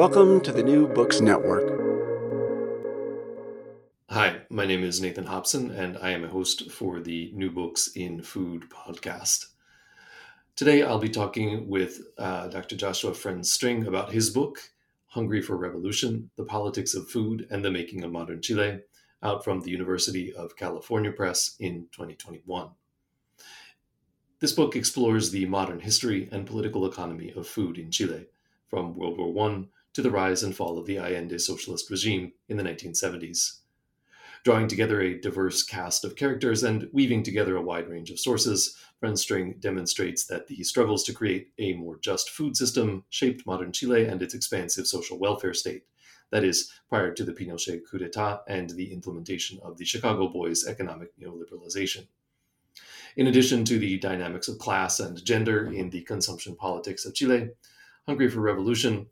Welcome to the New Books Network. Hi, my name is Nathan Hobson, and I am a host for the New Books in Food podcast. Today, I'll be talking with uh, Dr. Joshua Frens-String about his book, Hungry for Revolution The Politics of Food and the Making of Modern Chile, out from the University of California Press in 2021. This book explores the modern history and political economy of food in Chile, from World War I to the rise and fall of the Allende socialist regime in the 1970s. Drawing together a diverse cast of characters and weaving together a wide range of sources, String demonstrates that the struggles to create a more just food system shaped modern Chile and its expansive social welfare state. That is, prior to the Pinochet coup d'etat and the implementation of the Chicago Boys' economic neoliberalization. In addition to the dynamics of class and gender in the consumption politics of Chile, Hungry for Revolution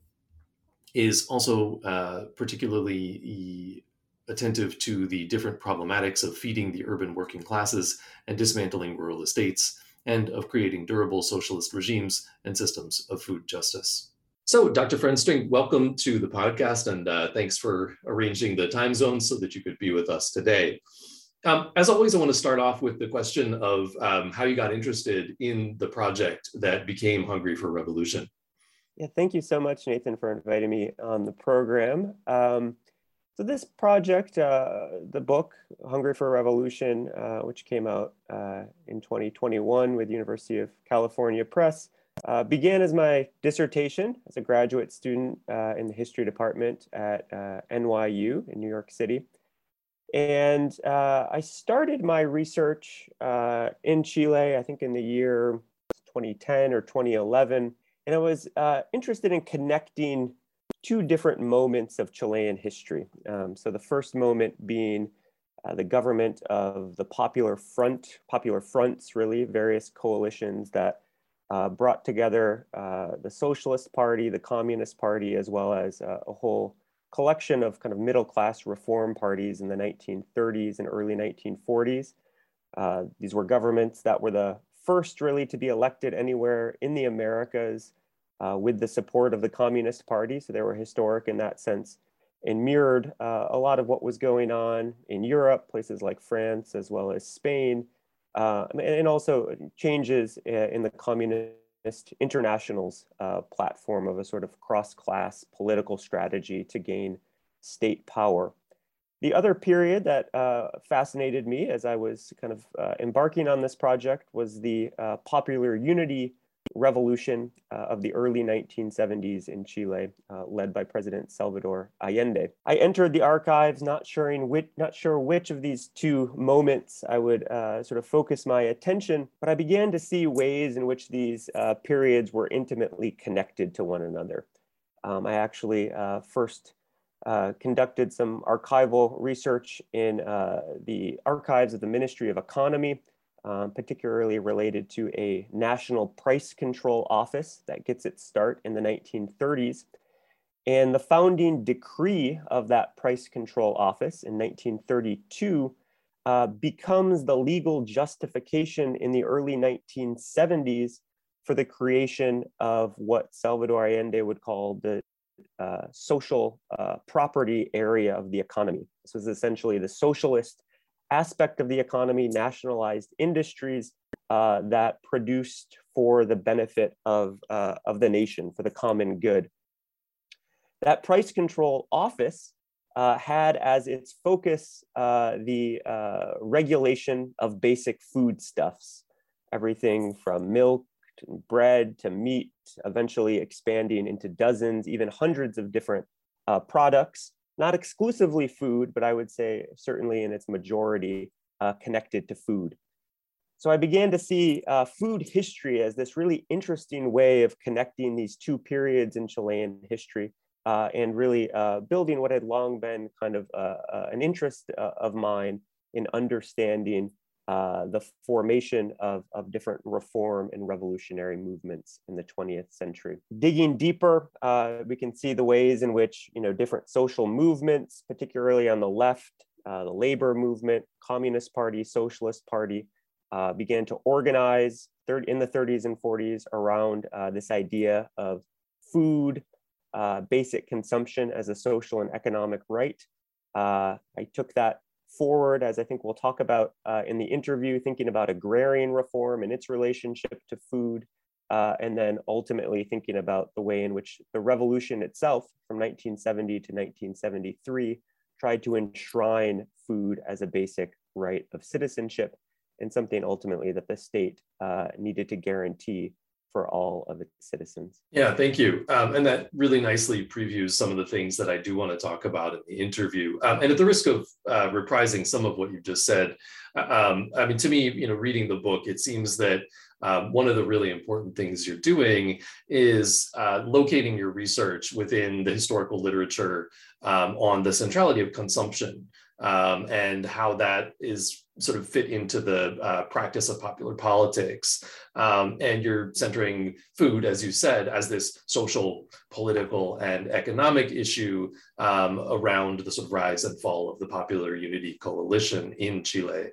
is also uh, particularly attentive to the different problematics of feeding the urban working classes and dismantling rural estates, and of creating durable socialist regimes and systems of food justice. So, Dr. Frens-String, welcome to the podcast, and uh, thanks for arranging the time zones so that you could be with us today. Um, as always, I want to start off with the question of um, how you got interested in the project that became Hungry for Revolution. Yeah, thank you so much, Nathan, for inviting me on the program. Um, so this project, uh, the book Hungry for Revolution, uh, which came out uh, in 2021 with University of California Press, uh, began as my dissertation as a graduate student uh, in the history department at uh, NYU in New York City. And I started my research in Chile, I think in the year 2010 or 2011. And I was interested in connecting two different moments of Chilean history. Um, so the first moment being uh, the government of the Popular Front, Popular Fronts, really, various coalitions that uh, brought together uh, the Socialist Party, the Communist Party, as well as uh, a whole collection of kind of middle class reform parties in the 1930s and early 1940s. Uh, these were governments that were the first really to be elected anywhere in the Americas uh, with the support of the Communist Party. So they were historic in that sense and mirrored uh, a lot of what was going on in Europe, places like France, as well as Spain, uh, and also changes uh, in the Communist International's uh, platform of a sort of cross-class political strategy to gain state power. The other period that uh, fascinated me as I was kind of embarking on this project was the popular unity revolution uh, of the early 1970s in Chile, uh, led by President Salvador Allende. I entered the archives not sure, which, not sure which of these two moments I would uh, sort of focus my attention, but I began to see ways in which these uh, periods were intimately connected to one another. Um, I actually uh, first uh, conducted some archival research in the archives of the Ministry of Economy um, particularly related to a national price control office that gets its start in the 1930s. And the founding decree of that price control office in 1932 uh, becomes the legal justification in the early 1970s for the creation of what Salvador Allende would call the uh, social uh, property area of the economy. This was essentially the socialist aspect of the economy, nationalized industries uh, that produced for the benefit of, uh, of the nation, for the common good. That price control office uh, had as its focus uh, the uh, regulation of basic foodstuffs, everything from milk to bread to meat, eventually expanding into dozens, even hundreds of different uh, products not exclusively food, but I would say certainly in its majority uh, connected to food. so I began to see uh, food history as this really interesting way of connecting these two periods in Chilean history uh, and really uh, building what had long been kind of uh, uh, an interest of mine in understanding the formation of, of different reform and revolutionary movements in the 20th century. Digging deeper, we can see the ways in which you know different social movements, particularly on the left, the labor movement, Communist Party, Socialist Party, uh, began to organize in the 30s and 40s around uh, this idea of food, uh, basic consumption as a social and economic right. Uh, I took that forward, as I think we'll talk about uh, in the interview, thinking about agrarian reform and its relationship to food, uh, and then ultimately thinking about the way in which the revolution itself from 1970 to 1973 tried to enshrine food as a basic right of citizenship and something ultimately that the state uh, needed to guarantee for all of its citizens. Yeah, thank you. Um, and that really nicely previews some of the things that I do want to talk about in the interview. Um, and at the risk of uh, reprising some of what you've just said, uh, um, I mean, to me, you know, reading the book, it seems that um, one of the really important things you're doing is uh, locating your research within the historical literature um, on the centrality of consumption um, and how that is sort of fit into the uh, practice of popular politics. Um, and you're centering food, as you said, as this social, political, and economic issue um, around the sort of rise and fall of the Popular Unity Coalition in Chile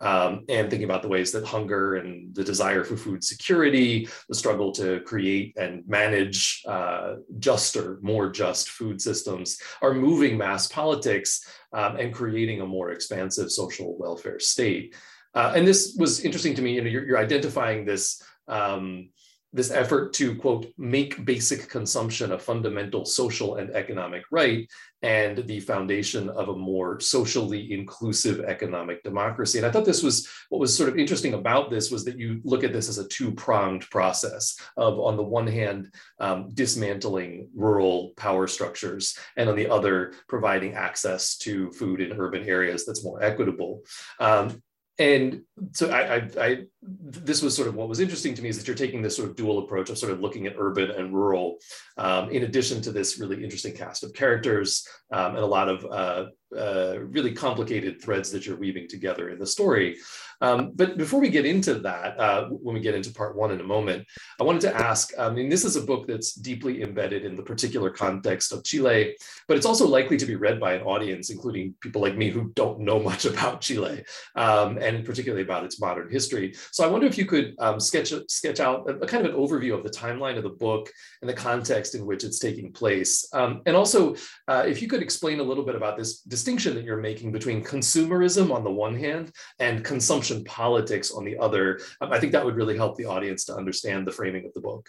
um, and thinking about the ways that hunger and the desire for food security, the struggle to create and manage uh, juster, more just food systems are moving mass politics um, and creating a more expansive social welfare state. Uh, and this was interesting to me. You know, you're, you're identifying this um, this effort to quote make basic consumption a fundamental social and economic right and the foundation of a more socially inclusive economic democracy. And i thought this was what was sort of interesting about this was that you look at this as a two-pronged process of on the one hand um, dismantling rural power structures and on the other providing access to food in urban areas that's more equitable. Um, and so I, I, I, this was sort of what was interesting to me is that you're taking this sort of dual approach of sort of looking at urban and rural um, in addition to this really interesting cast of characters um, and a lot of uh, uh, really complicated threads that you're weaving together in the story um, but before we get into that, uh, when we get into part one in a moment, I wanted to ask, I mean, this is a book that's deeply embedded in the particular context of Chile, but it's also likely to be read by an audience, including people like me who don't know much about Chile, um, and particularly about its modern history. So I wonder if you could um, sketch, sketch out a, a, kind of an overview of the timeline of the book and the context in which it's taking place. Um, and also, uh, if you could explain a little bit about this distinction that you're making between consumerism on the one hand and consumption politics on the other. I think that would really help the audience to understand the framing of the book.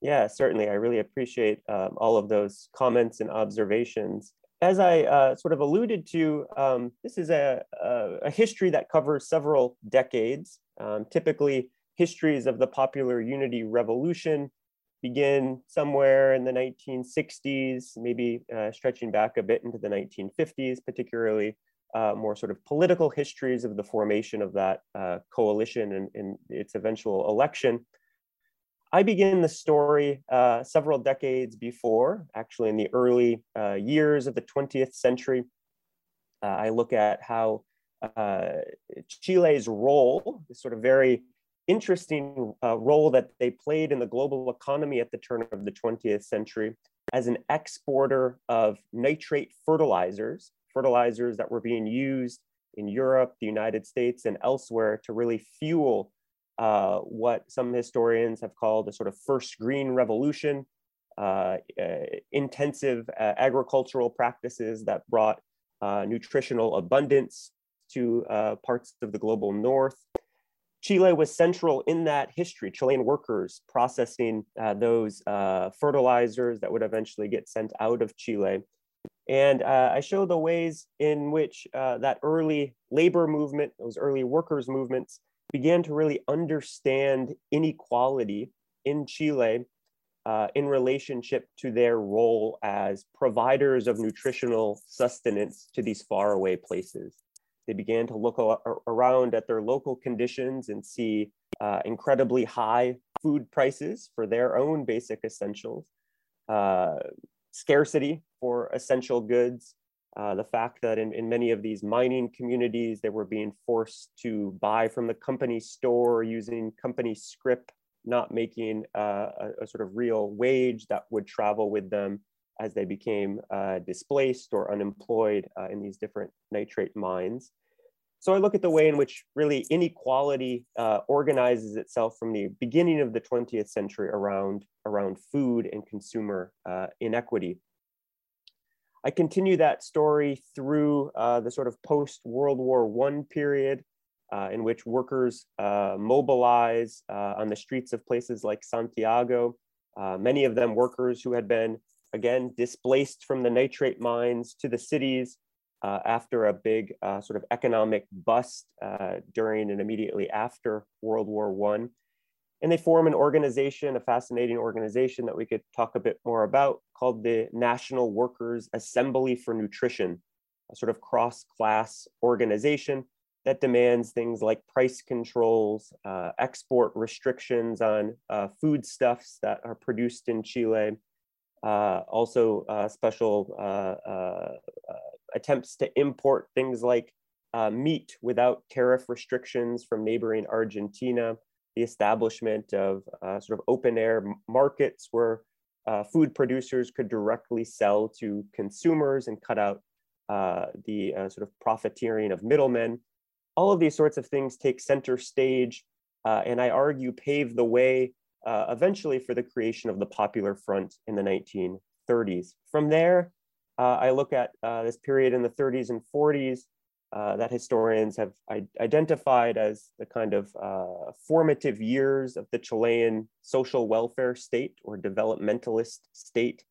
Yeah, certainly. I really appreciate um, all of those comments and observations. As I uh, sort of alluded to, um, this is a, a, a, history that covers several decades. Um, typically, histories of the popular unity revolution begin somewhere in the 1960s, maybe uh, stretching back a bit into the 1950s, particularly uh, more sort of political histories of the formation of that uh, coalition and, and, its eventual election. I begin the story uh, several decades before, actually in the early uh, years of the 20th century. Uh, I look at how Chile's role, this sort of very interesting role that they played in the global economy at the turn of the 20th century as an exporter of nitrate fertilizers fertilizers that were being used in Europe, the United States, and elsewhere to really fuel uh, what some historians have called a sort of first green revolution, uh, uh, intensive uh, agricultural practices that brought uh, nutritional abundance to uh, parts of the global north. Chile was central in that history, Chilean workers processing those fertilizers that would eventually get sent out of Chile and uh, I show the ways in which uh, that early labor movement, those early workers' movements, began to really understand inequality in Chile uh, in relationship to their role as providers of nutritional sustenance to these faraway places. They began to look around at their local conditions and see uh, incredibly high food prices for their own basic essentials, uh, scarcity for essential goods, uh, the fact that in, in many of these mining communities, they were being forced to buy from the company store using company scrip, not making uh, a, a, sort of real wage that would travel with them as they became uh, displaced or unemployed uh, in these different nitrate mines. So I look at the way in which really inequality uh, organizes itself from the beginning of the 20th century around, around food and consumer uh, inequity. I continue that story through uh, the sort of post World War I period uh, in which workers mobilize on the streets of places like Santiago, uh, many of them workers who had been, again, displaced from the nitrate mines to the cities uh, after a big sort of economic bust during and immediately after World War I and they form an organization, a fascinating organization that we could talk a bit more about called the National Workers Assembly for Nutrition, a sort of cross class organization that demands things like price controls, uh, export restrictions on uh, foodstuffs that are produced in Chile, uh, also uh, special uh, uh, attempts to import things like meat without tariff restrictions from neighboring Argentina the establishment of uh, sort of open air markets where uh, food producers could directly sell to consumers and cut out uh, the uh, sort of profiteering of middlemen. All of these sorts of things take center stage uh, and I argue pave the way uh, eventually for the creation of the Popular Front in the 1930s. From there, I look at this period in the 30s and 40s uh, that historians have identified as the kind of uh, formative years of the Chilean social welfare state or developmentalist state.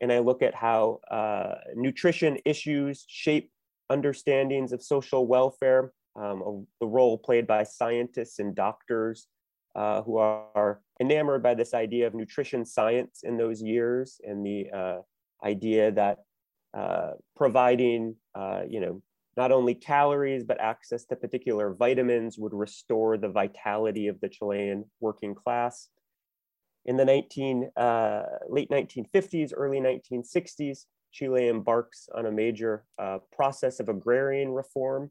And I look at how uh, nutrition issues shape understandings of social welfare, um, the role played by scientists and doctors uh, who are enamored by this idea of nutrition science in those years and the uh, idea that uh, providing, you know, not only calories, but access to particular vitamins would restore the vitality of the Chilean working class. In the 19, uh, late 1950s, early 1960s, Chile embarks on a major uh, process of agrarian reform,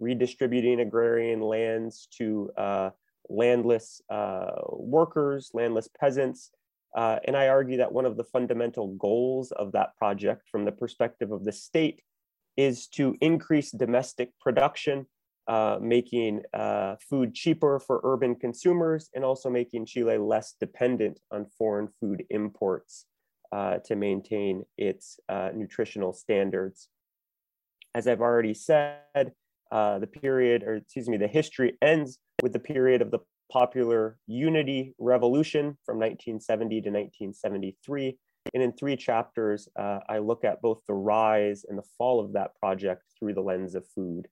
redistributing agrarian lands to uh, landless uh, workers, landless peasants. Uh, and I argue that one of the fundamental goals of that project from the perspective of the state is to increase domestic production, uh, making uh, food cheaper for urban consumers and also making Chile less dependent on foreign food imports uh, to maintain its uh, nutritional standards. As I've already said, the period, or excuse me, the history ends with the period of the Popular Unity Revolution from 1970 to 1973, and in three chapters, uh, I look at both the rise and the fall of that project through the lens of food.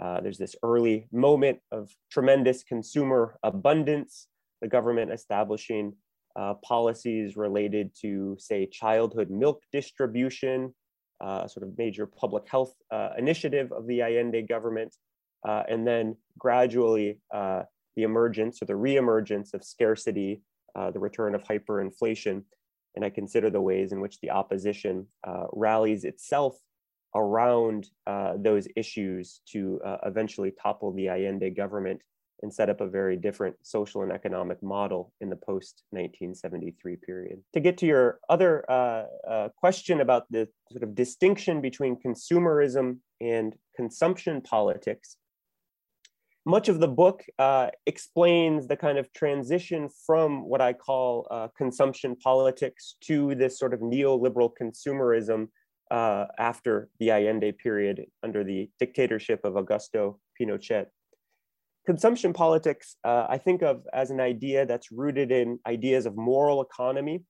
Uh, there's this early moment of tremendous consumer abundance, the government establishing uh, policies related to, say, childhood milk distribution, uh, sort of major public health uh, initiative of the Allende government, uh, and then gradually the emergence or the reemergence of scarcity, the return of hyperinflation, and I consider the ways in which the opposition uh, rallies itself around uh, those issues to uh, eventually topple the Allende government and set up a very different social and economic model in the post 1973 period. To get to your other uh, uh, question about the sort of distinction between consumerism and consumption politics, much of the book uh, explains the kind of transition from what I call uh, consumption politics to this sort of neoliberal consumerism uh, after the Allende period under the dictatorship of Augusto Pinochet. Consumption politics, uh, I think of as an idea that's rooted in ideas of moral economy.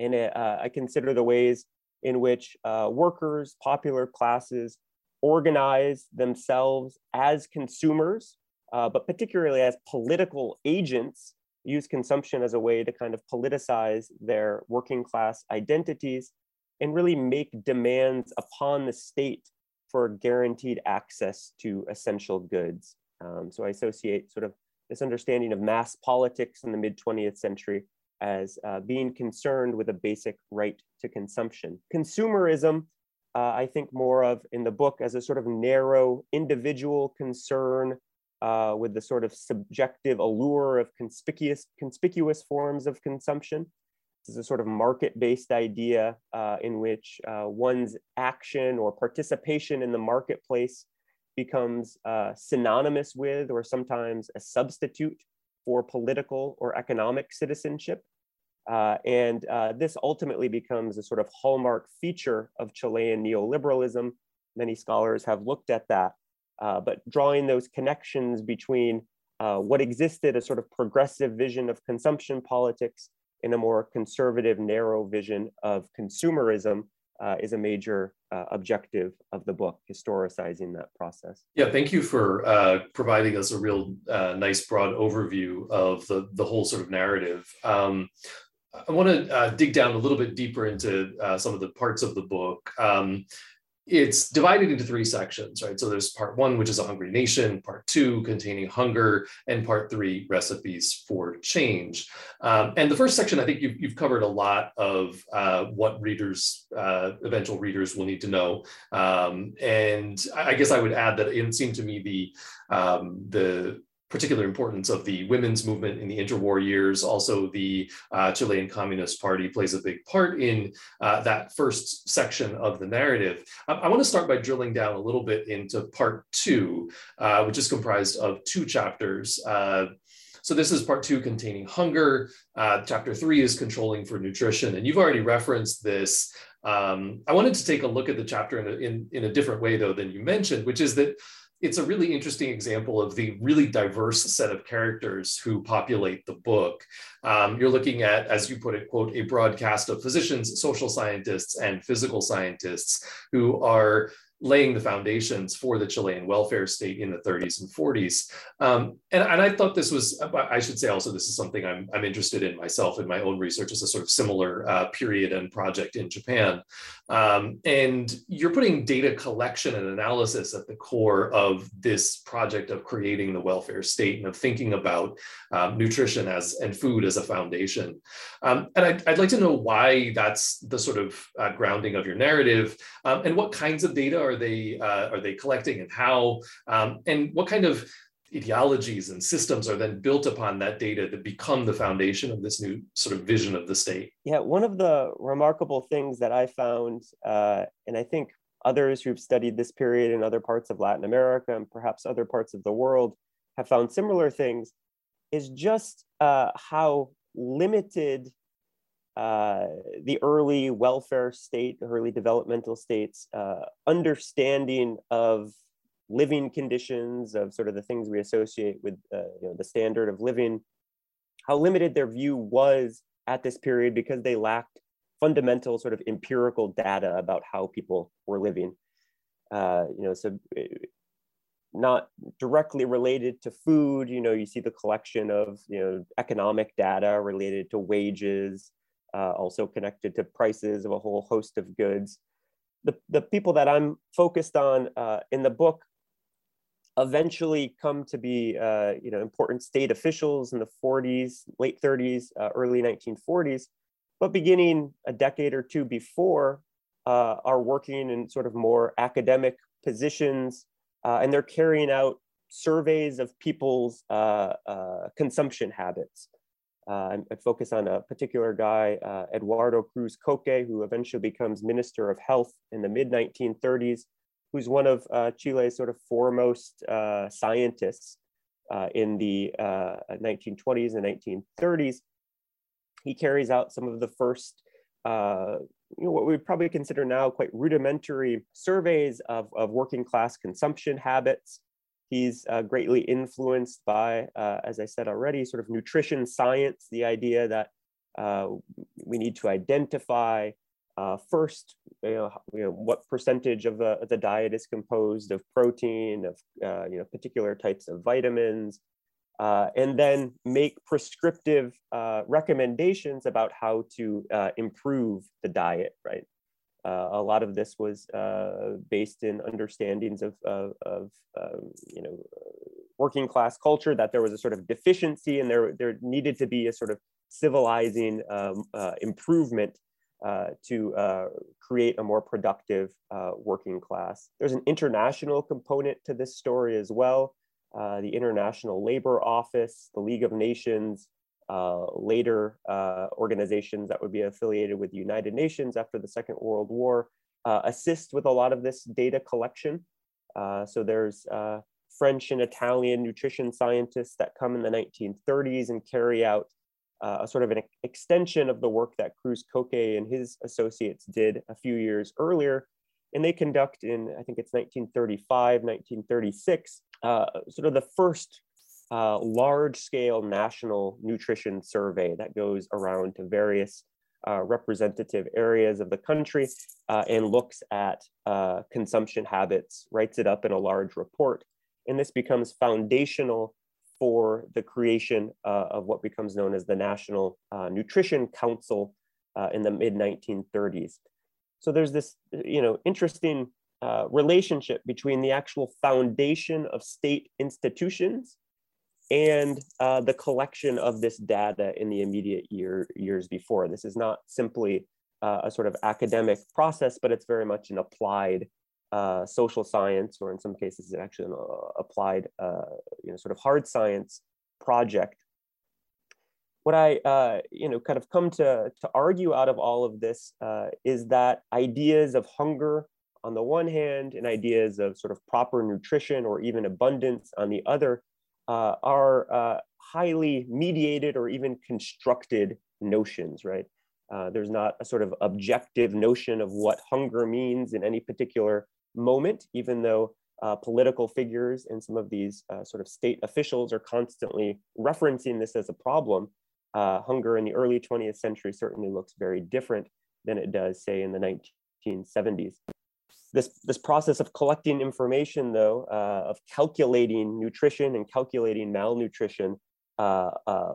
And uh, I consider the ways in which uh, workers, popular classes, organize themselves as consumers, uh, but particularly as political agents, use consumption as a way to kind of politicize their working class identities and really make demands upon the state for guaranteed access to essential goods. Um, so I associate sort of this understanding of mass politics in the mid 20th century as uh, being concerned with a basic right to consumption. Consumerism, uh, I think more of in the book as a sort of narrow individual concern uh, with the sort of subjective allure of conspicuous, conspicuous forms of consumption. This is a sort of market-based idea uh, in which uh, one's action or participation in the marketplace becomes uh, synonymous with or sometimes a substitute for political or economic citizenship. Uh, and uh, this ultimately becomes a sort of hallmark feature of Chilean neoliberalism. Many scholars have looked at that, uh, but drawing those connections between uh, what existed, a sort of progressive vision of consumption politics, in a more conservative, narrow vision of consumerism, uh, is a major uh, objective of the book, historicizing that process. Yeah, thank you for providing us a real nice broad overview of the, the whole sort of narrative. Um, I want to uh, dig down a little bit deeper into uh, some of the parts of the book. Um, it's divided into three sections, right? So there's part one, which is a hungry nation, part two, containing hunger, and part three, recipes for change. Um, and the first section, I think you've, you've covered a lot of uh, what readers, uh, eventual readers will need to know. Um, and I guess I would add that it seemed to me the, um, the particular importance of the women's movement in the interwar years. Also, the uh, Chilean Communist Party plays a big part in uh, that first section of the narrative. I, I want to start by drilling down a little bit into part two, uh, which is comprised of two chapters. Uh, so this is part two containing hunger. Uh, chapter three is controlling for nutrition. And you've already referenced this. Um, I wanted to take a look at the chapter in a, in, in a different way, though, than you mentioned, which is that it's a really interesting example of the really diverse set of characters who populate the book. Um, you're looking at, as you put it, quote, a broadcast of physicians, social scientists, and physical scientists who are laying the foundations for the Chilean welfare state in the 30s and 40s. Um, and, and, I thought this was, I should say also, this is something I'm, I'm interested in myself in my own research as a sort of similar uh, period and project in Japan. Um, and you're putting data collection and analysis at the core of this project of creating the welfare state and of thinking about um, nutrition as and food as a foundation. Um, and I'd, I'd, like to know why that's the sort of uh, grounding of your narrative um, and what kinds of data are they uh, are they collecting and how? Um, and what kind of ideologies and systems are then built upon that data that become the foundation of this new sort of vision of the state? Yeah one of the remarkable things that i found uh, and i think others who've studied this period in other parts of latin america and perhaps other parts of the world have found similar things is just uh, how limited uh, the early welfare state, early developmental states, uh, understanding of living conditions, of sort of the things we associate with uh, you know, the standard of living, how limited their view was at this period because they lacked fundamental sort of empirical data about how people were living. Uh, you know, so uh, not directly related to food, you know, you see the collection of, you know, economic data related to wages, uh, also connected to prices of a whole host of goods. The, the people that I'm focused on uh, in the book eventually come to be uh, you know, important state officials in the 40s, late 30s, uh, early 1940s, but beginning a decade or two before uh, are working in sort of more academic positions uh, and they're carrying out surveys of people's consumption habits. Uh, I focus on a particular guy, uh, Eduardo Cruz-Coke, who eventually becomes Minister of Health in the mid 1930s, who's one of uh, Chile's sort of foremost uh, scientists uh, in the 1920s uh, and 1930s. He carries out some of the first, you know, what we probably consider now quite rudimentary surveys of, of working class consumption habits. He's uh, greatly influenced by, uh, as I said already, sort of nutrition science, the idea that uh, we need to identify uh, first, you know, you know, what percentage of the, the diet is composed of protein, of uh, you know, particular types of vitamins, uh, and then make prescriptive recommendations about how to improve the diet, right? Uh, a lot of this was uh, based in understandings of, of, of um, you know, working class culture, that there was a sort of deficiency and there, there needed to be a sort of civilizing um, uh, improvement uh, to uh, create a more productive working class. There's an international component to this story as well. The International Labor Office, the League of Nations, uh, later organizations that would be affiliated with the United Nations after the Second World War, assist with a lot of this data collection. so there's French and Italian nutrition scientists that come in the 1930s and carry out uh, a sort of an extension of the work that Cruz-Coke and his associates did a few years earlier. And they conduct in, I think it's 1935, 1936, uh, sort of the first uh, large scale national nutrition survey that goes around to various uh, representative areas of the country uh, and looks at uh, consumption habits, writes it up in a large report. And this becomes foundational for the creation uh, of what becomes known as the National uh, Nutrition Council in the mid 1930s. So there's this, you know, interesting relationship between the actual foundation of state institutions and uh, the collection of this data in the immediate year, years before. This is not simply uh, a sort of academic process, but it's very much an applied uh, social science, or in some cases, actually an uh, applied, uh, you know, sort of hard science project. What I, uh, you know, kind of come to, to argue out of all of this is that ideas of hunger on the one hand and ideas of sort of proper nutrition or even abundance on the other uh, are highly mediated or even constructed notions, right? Uh, there's not a sort of objective notion of what hunger means in any particular moment, even though uh, political figures and some of these uh, sort of state officials are constantly referencing this as a problem. Uh, hunger in the early 20th century certainly looks very different than it does, say, in the 1970s. This, this process of collecting information, though, uh, of calculating nutrition and calculating malnutrition uh, uh,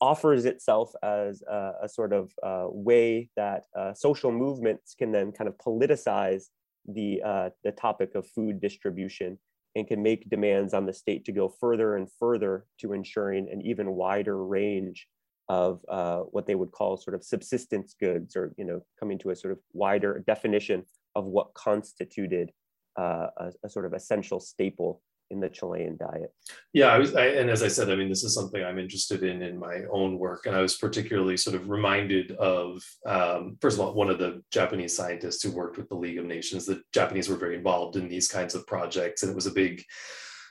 offers itself as a, a sort of way that social movements can then kind of politicize the, uh, the topic of food distribution and can make demands on the state to go further and further to ensuring an even wider range of uh, what they would call sort of subsistence goods or you know coming to a sort of wider definition of what constituted uh, a, a, sort of essential staple in the Chilean diet. Yeah, I was, I, and as I said, I mean, this is something I'm interested in in my own work, and I was particularly sort of reminded of, um, first of all, one of the Japanese scientists who worked with the League of Nations. The Japanese were very involved in these kinds of projects, and it was a big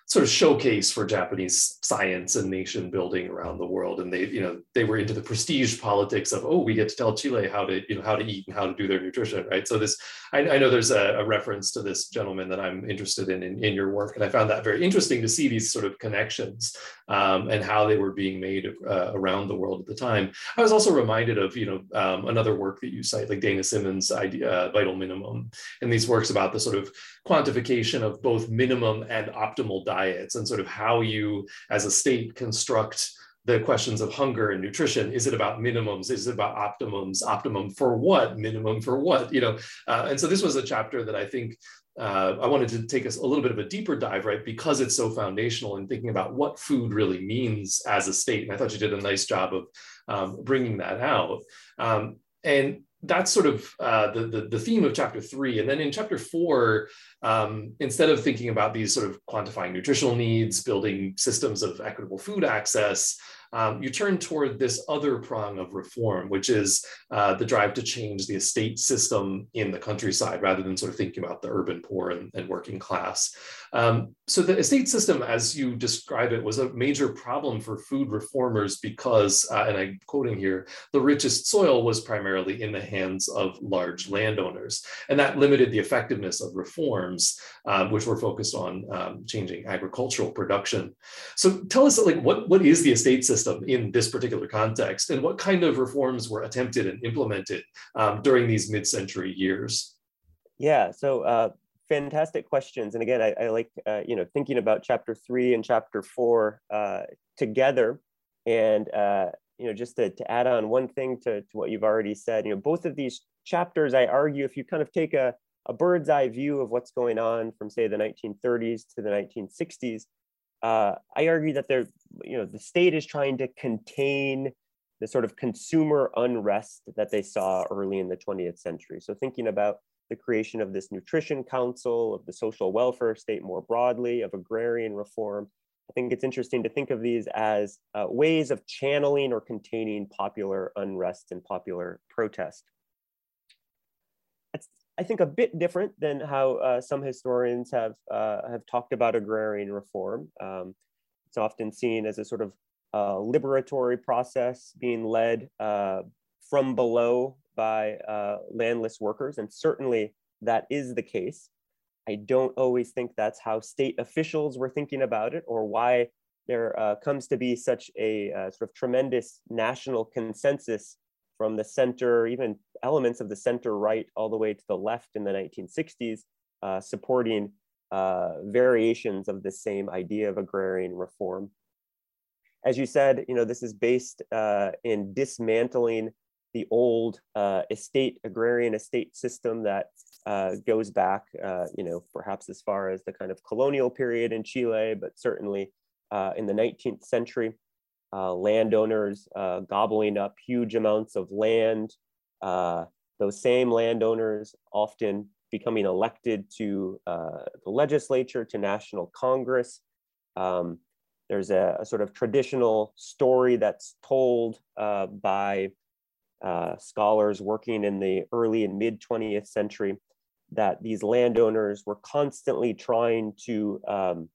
sort of showcase for Japanese science and nation building around the world. And they, you know, they were into the prestige politics of, oh, we get to tell Chile how to, you know, how to eat and how to do their nutrition, right? So this, I, I know there's a, a, reference to this gentleman that I'm interested in, in, in your work, and I found that very interesting to see these sort of connections um, and how they were being made uh, around the world at the time. I was also reminded of, you know, um, another work that you cite, like Dana Simmons' idea, uh, vital minimum, and these works about the sort of quantification of both minimum and optimal diets and sort of how you as a state construct the questions of hunger and nutrition. Is it about minimums? Is it about optimums? Optimum for what? Minimum for what? You know uh, and so this was a chapter that i think uh, i wanted to take us a little bit of a deeper dive right? Because it's so foundational in thinking about what food really means as a state. And i thought you did a nice job of um, bringing that out. Um, and that's sort of uh, the, the, the theme of chapter three. And then in chapter four, um, instead of thinking about these sort of quantifying nutritional needs, building systems of equitable food access, um, you turn toward this other prong of reform, which is uh, the drive to change the estate system in the countryside rather than sort of thinking about the urban poor and, and working class. Um, so the estate system, as you describe it, was a major problem for food reformers because, uh, and I'm quoting here, the richest soil was primarily in the hands of large landowners. And that limited the effectiveness of reforms, um, which were focused on um, changing agricultural production. So tell us, like, what, what is the estate system in this particular context? And what kind of reforms were attempted and implemented um, during these mid-century years? Yeah, so uh, fantastic questions. And again, I, I like, uh, you know, thinking about chapter three and chapter four uh, together. And, uh, you know, just to, to add on one thing to, to what you've already said, you know, both of these chapters, I argue if you kind of take a, a bird's eye view of what's going on from say the 1930s to the 1960s, uh, I argue that there, you know, the state is trying to contain the sort of consumer unrest that they saw early in the 20th century. So thinking about the creation of this nutrition council, of the social welfare state more broadly, of agrarian reform, I think it's interesting to think of these as uh, ways of channeling or containing popular unrest and popular protest. I think, a bit different than how uh, some historians have, uh, have talked about agrarian reform. Um, it's often seen as a sort of uh, liberatory process being led uh, from below by uh, landless workers, and certainly that is the case. I don't always think that's how state officials were thinking about it or why there uh, comes to be such a sort of tremendous national consensus from the center, even elements of the center right all the way to the left in the 1960s, uh, supporting uh, variations of the same idea of agrarian reform. As you said, you know, this is based uh, in dismantling the old uh, estate, agrarian estate system that uh, goes back, uh, you know, perhaps as far as the kind of colonial period in Chile, but certainly in the 19th century, uh, landowners uh, gobbling up huge amounts of land. those same landowners often becoming elected to the legislature, to national Congress. Um, there's a, a, sort of traditional story that's told by uh, scholars working in the early and mid 20th century that these landowners were constantly trying to um,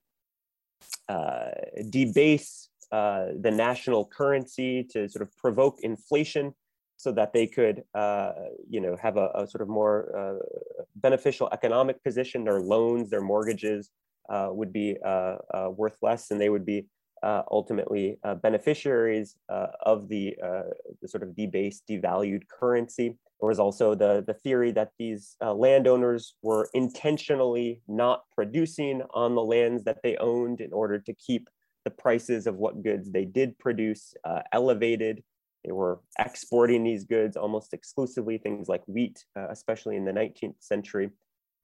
uh, debase uh, the national currency to sort of provoke inflation so that they could, uh, you know, have a, a sort of more uh, beneficial economic position. Their loans, their mortgages uh, would be uh, worth less, and they would be ultimately beneficiaries of the, the, sort of debased, devalued currency. There was also the, the theory that these uh, landowners were intentionally not producing on the lands that they owned in order to keep the prices of what goods they did produce uh, elevated. They were exporting these goods almost exclusively, things like wheat, especially in the 19th century,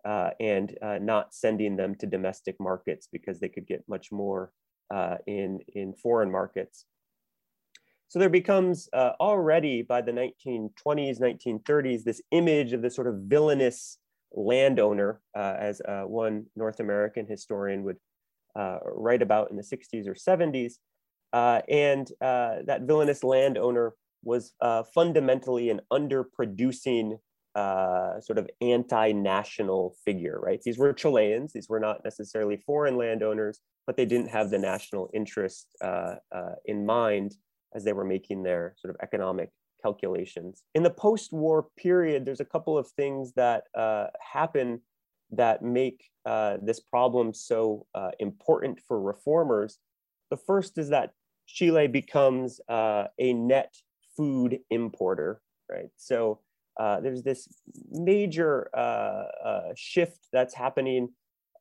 and not sending them to domestic markets because they could get much more uh, in, in foreign markets. So there becomes uh, already by the 1920s, 1930s, this image of this sort of villainous landowner, uh, as uh, one North American historian would uh, write about in the 60s or 70s. Uh, and that villainous landowner was fundamentally an underproducing uh, sort of anti-national figure, right? These were Chileans. These were not necessarily foreign landowners, but they didn't have the national interest uh, uh, in mind as they were making their sort of economic calculations. In the post-war period, there's a couple of things that uh, happen that make uh, this problem so uh, important for reformers. The first is that Chile becomes a net food importer, right? So uh, there's this major uh, uh, shift that's happening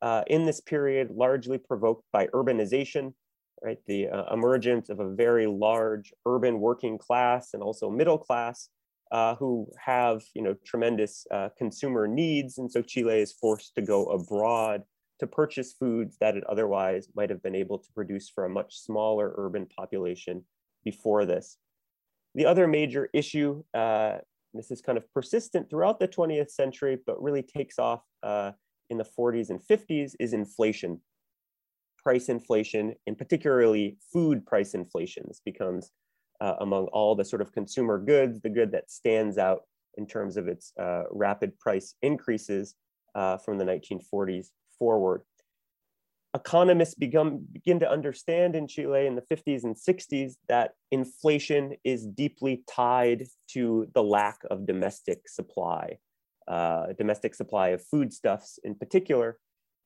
uh, in this period, largely provoked by urbanization, right? The uh, emergence of a very large urban working class and also middle class who have, you know, tremendous consumer needs. And so Chile is forced to go abroad to purchase foods that it otherwise might have been able to produce for a much smaller urban population before this. The other major issue uh, this is kind of persistent throughout the 20th century, but really takes off uh, in the 40s and 50s is inflation. Price inflation, and particularly food price inflation. This becomes uh, among all the sort of consumer goods, the good that stands out in terms of its uh, rapid price increases uh, from the 1940s forward economists begin, begin to understand in Chile in the 50s and 60s that inflation is deeply tied to the lack of domestic supply, uh, domestic supply of foodstuffs in particular.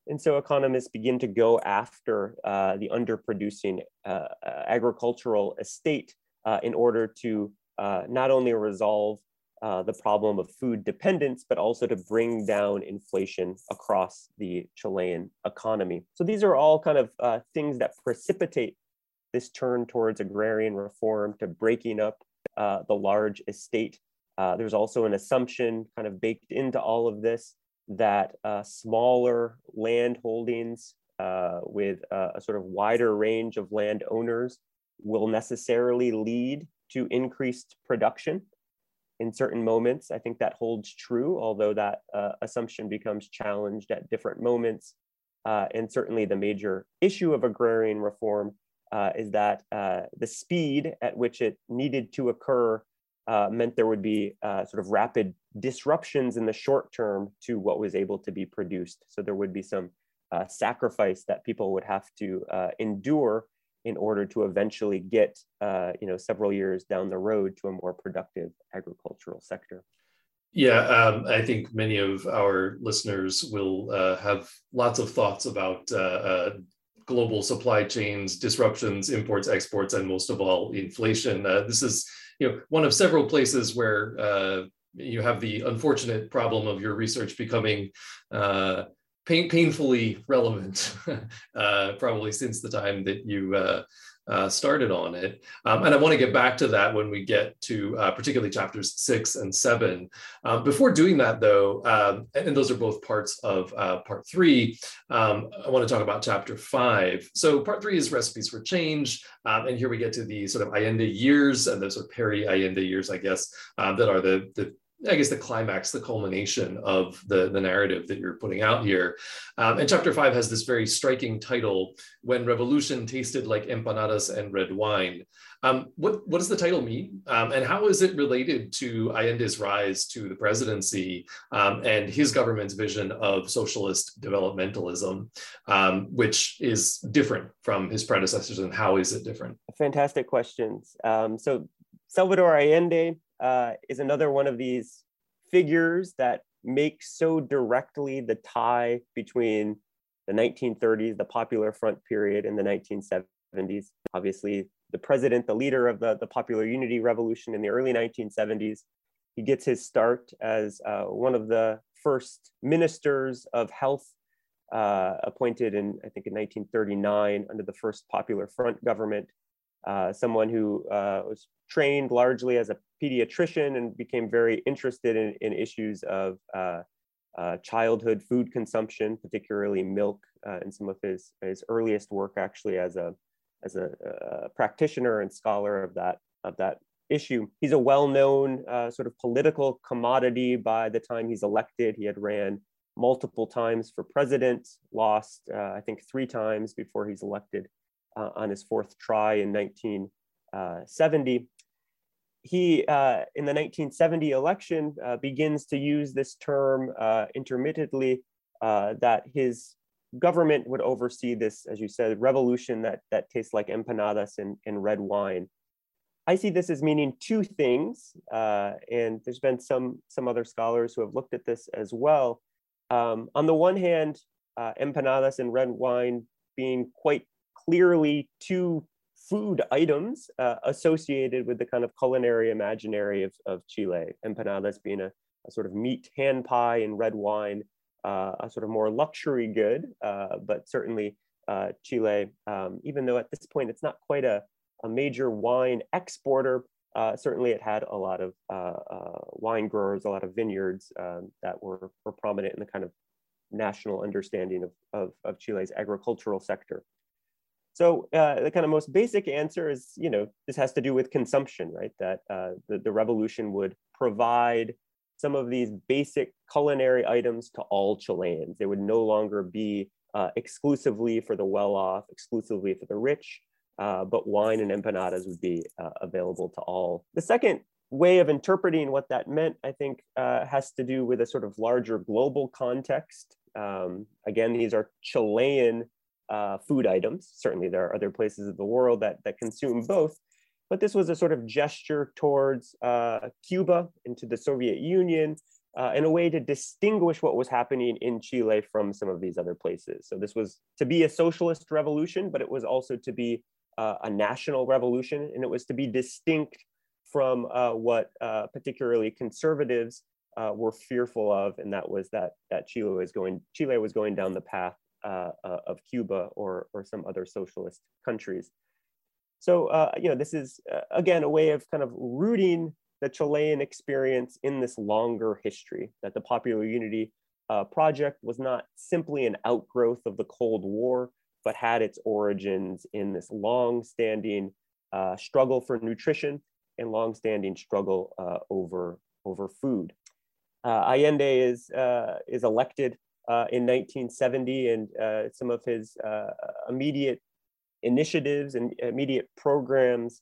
And so economists begin to go after uh, the underproducing uh, uh agricultural estate in order to uh, not only resolve uh, the problem of food dependence, but also to bring down inflation across the Chilean economy. So these are all kind of uh, things that precipitate this turn towards agrarian reform to breaking up uh, the large estate Uh, there's also an assumption kind of baked into all of this that uh, smaller land holdings uh, with a sort of wider range of landowners will necessarily lead to increased production in certain moments. I think that holds true, although that uh, assumption becomes challenged at different moments. Uh, and certainly the major issue of agrarian reform uh, is that uh, the speed at which it needed to occur uh, meant there would be uh, sort of rapid disruptions in the short term to what was able to be produced. So there would be some sacrifice that people would have to endure in order to eventually get, uh, you know, several years down the road to a more productive agricultural sector. Yeah, um, I think many of our listeners will uh, have lots of thoughts about uh, uh global supply chains, disruptions, imports, exports, and most of all, inflation. Uh, this is, you know, one of several places where uh, you have the unfortunate problem of your research becoming pain, painfully relevant, uh, probably since the time that you uh, uh, started on it. Um, and I want to get back to that when we get to uh, particularly chapters six and seven. Um, before doing that, though, um, and, those are both parts of uh, part three, um, I want to talk about chapter five. So, part three is recipes for change. And here we get to the sort of Allende years and those are peri Allende years, I guess, um, that are the, the I guess the climax, the culmination of the, the narrative that you're putting out here. Um, and chapter five has this very striking title, When Revolution Tasted Like Empanadas and Red Wine. Um, what, what does the title mean? Um, and how is it related to Allende's rise to the presidency um, and his government's vision of socialist developmentalism, um, which is different from his predecessors? And how is it different? Fantastic questions. Um, so Salvador Allende uh, is another one of these figures that makes so directly the tie between the 1930s, the Popular Front period, and the 1970s. Obviously, the president, the leader of the, the Popular Unity Revolution in the early 1970s, he gets his start as uh, one of the first ministers of health uh, appointed in, I think, in 1939 under the first Popular Front government. Uh, someone who uh, was trained largely as a pediatrician and became very interested in, in issues of uh, uh childhood food consumption, particularly milk, uh, in some of his, his earliest work actually as a, as a, a, practitioner and scholar of that, of that issue. He's a well-known uh, sort of political commodity by the time he's elected. He had ran multiple times for president, lost, I think, three times before he's elected on his fourth try in 1970 he, uh, in the 1970 election, uh, begins to use this term uh, intermittently uh, that his government would oversee this, as you said, revolution that, that tastes like empanadas and, and red wine. I see this as meaning two things, uh, and there's been some, some other scholars who have looked at this as well. Um, on the one hand, uh, empanadas and red wine being quite clearly two food items uh, associated with the kind of culinary imaginary of, of Chile. Empanadas being a, a sort of meat hand pie and red wine, uh, a sort of more luxury good, uh, but certainly uh, Chile, um, even though at this point it's not quite a, a major wine exporter, uh, certainly it had a lot of uh, wine growers, a lot of vineyards um, that were, were prominent in the kind of national understanding of, of, of Chile's agricultural sector. So uh, the kind of most basic answer is, you know, this has to do with consumption, right? That uh, the, the revolution would provide some of these basic culinary items to all Chileans. They would no longer be uh, exclusively for the well-off, exclusively for the rich, uh, but wine and empanadas would be uh, available to all. The second way of interpreting what that meant, I think, uh, has to do with a sort of larger global context. Um, again, these are Chilean uh, food items. Certainly, there are other places of the world that, that consume both, but this was a sort of gesture towards uh, Cuba into the Soviet Union uh, in a way to distinguish what was happening in Chile from some of these other places. So this was to be a socialist revolution, but it was also to be uh, a national revolution, and it was to be distinct from uh, what uh, particularly conservatives were fearful of, and that was that that Chile was going Chile was going down the path uh, uh, of Cuba or, or some other socialist countries. So, uh, you know, this is, uh, again, a way of kind of rooting the Chilean experience in this longer history, that the Popular Unity uh, project was not simply an outgrowth of the Cold War, but had its origins in this long-standing uh, struggle for nutrition and long-standing struggle over, over food. Uh, Allende is, uh, is elected uh, in 1970 and some of his immediate initiatives and immediate programs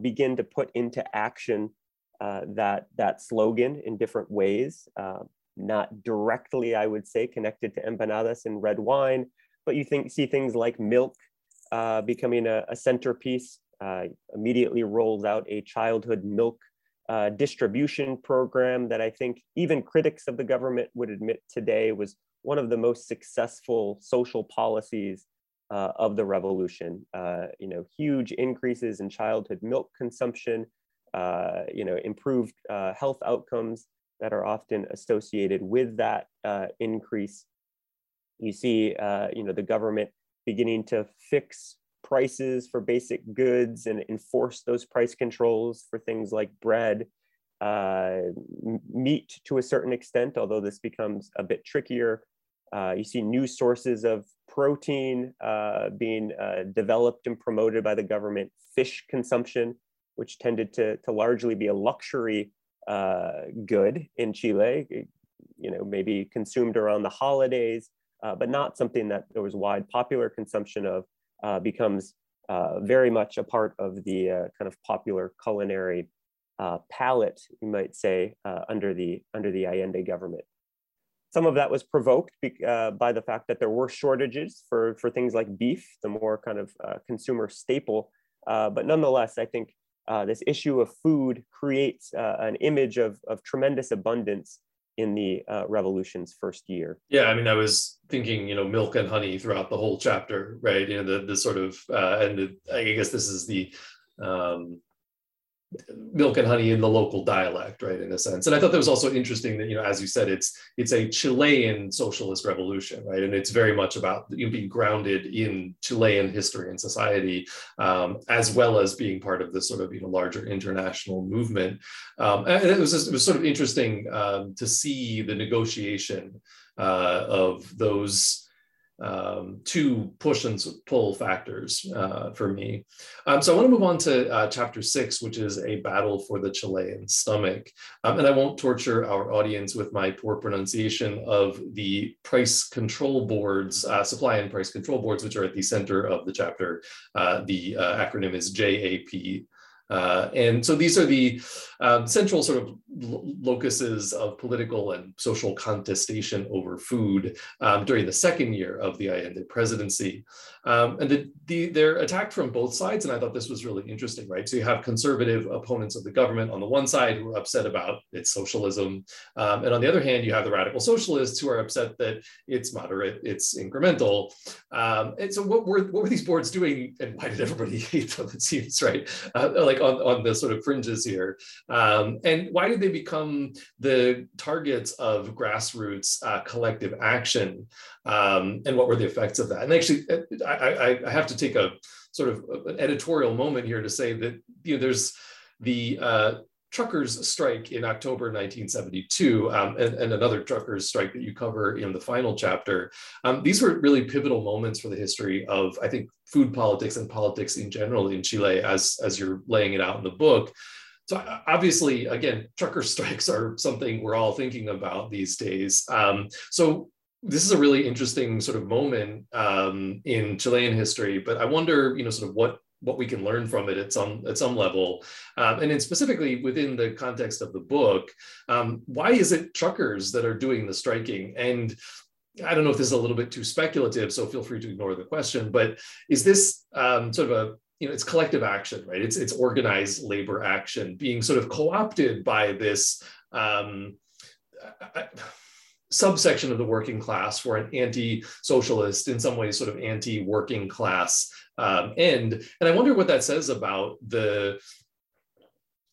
begin to put into action that, that slogan in different ways not directly, I would say, connected to empanadas and red wine, but you think see things like milk uh, becoming a, a centerpiece. Uh, immediately rolls out a childhood milk uh, distribution program that I think even critics of the government would admit today was one of the most successful social policies uh, of the revolution. Uh, you know, huge increases in childhood milk consumption. Uh, you know, improved health outcomes that are often associated with that uh, increase. You see, uh, you know, the government beginning to fix prices for basic goods and enforce those price controls for things like bread, uh, meat to a certain extent, although this becomes a bit trickier. Uh, you see new sources of protein uh, being uh, developed and promoted by the government, fish consumption, which tended to, to largely be a luxury uh, good in Chile, you know, maybe consumed around the holidays, uh, but not something that there was wide popular consumption of, uh, becomes uh, very much a part of the uh, kind of popular culinary uh, palette, you might say, under the under the Allende government. Some of that was provoked by the fact that there were shortages for, for things like beef, the more kind of consumer staple. but nonetheless, I think uh, this issue of food creates uh, an image of, of tremendous abundance in the uh, revolution's first year. Yeah, I mean, I was thinking, you know, milk and honey throughout the whole chapter, right? You know, the the sort of, uh, and the, I guess this is the um, milk and honey in the local dialect right in a sense. And i thought that was also interesting that you know as you said it's it's a chilean socialist revolution right? And it's very much about you know, being grounded in chilean history and society um, as well as being part of this sort of you know larger international movement. Um, and it was just, it was sort of interesting um, to see the negotiation uh, of those um, two push and pull factors uh, for me. Um, so I want to move on to uh, chapter six, which is a battle for the Chilean stomach. Um, and I won't torture our audience with my poor pronunciation of the price control boards, uh, supply and price control boards, which are at the center of the chapter. Uh, the uh, acronym is JAP. Uh, and so these are the um, central sort of locuses of political and social contestation over food um, during the second year of the Allende presidency. Um, and the, the, they're attacked from both sides. And I thought this was really interesting, right? So you have conservative opponents of the government on the one side who are upset about its socialism. Um, and on the other hand, you have the radical socialists who are upset that it's moderate, it's incremental. Um, and so what were, what were these boards doing and why did everybody hate them, it seems, right? Uh, like on, on the sort of fringes here. Um, and why did they become the targets of grassroots uh, collective action? Um, and what were the effects of that? And actually, uh, I, I, I, have to take a sort of an editorial moment here to say that you know there's the uh, truckers strike in October 1972 um, and, and, another truckers strike that you cover in the final chapter. Um, these were really pivotal moments for the history of, I think, food politics and politics in general in Chile as, as you're laying it out in the book. So obviously, again, trucker strikes are something we're all thinking about these days. Um, so this is a really interesting sort of moment um, in Chilean history, but I wonder, you know, sort of what what we can learn from it at some at some level, um, and then specifically within the context of the book, um, why is it truckers that are doing the striking? And I don't know if this is a little bit too speculative, so feel free to ignore the question. But is this um, sort of a you know it's collective action, right? It's it's organized labor action being sort of co-opted by this. Um, subsection of the working class for an anti-socialist, in some ways, sort of anti-working class um, end. And I wonder what that says about the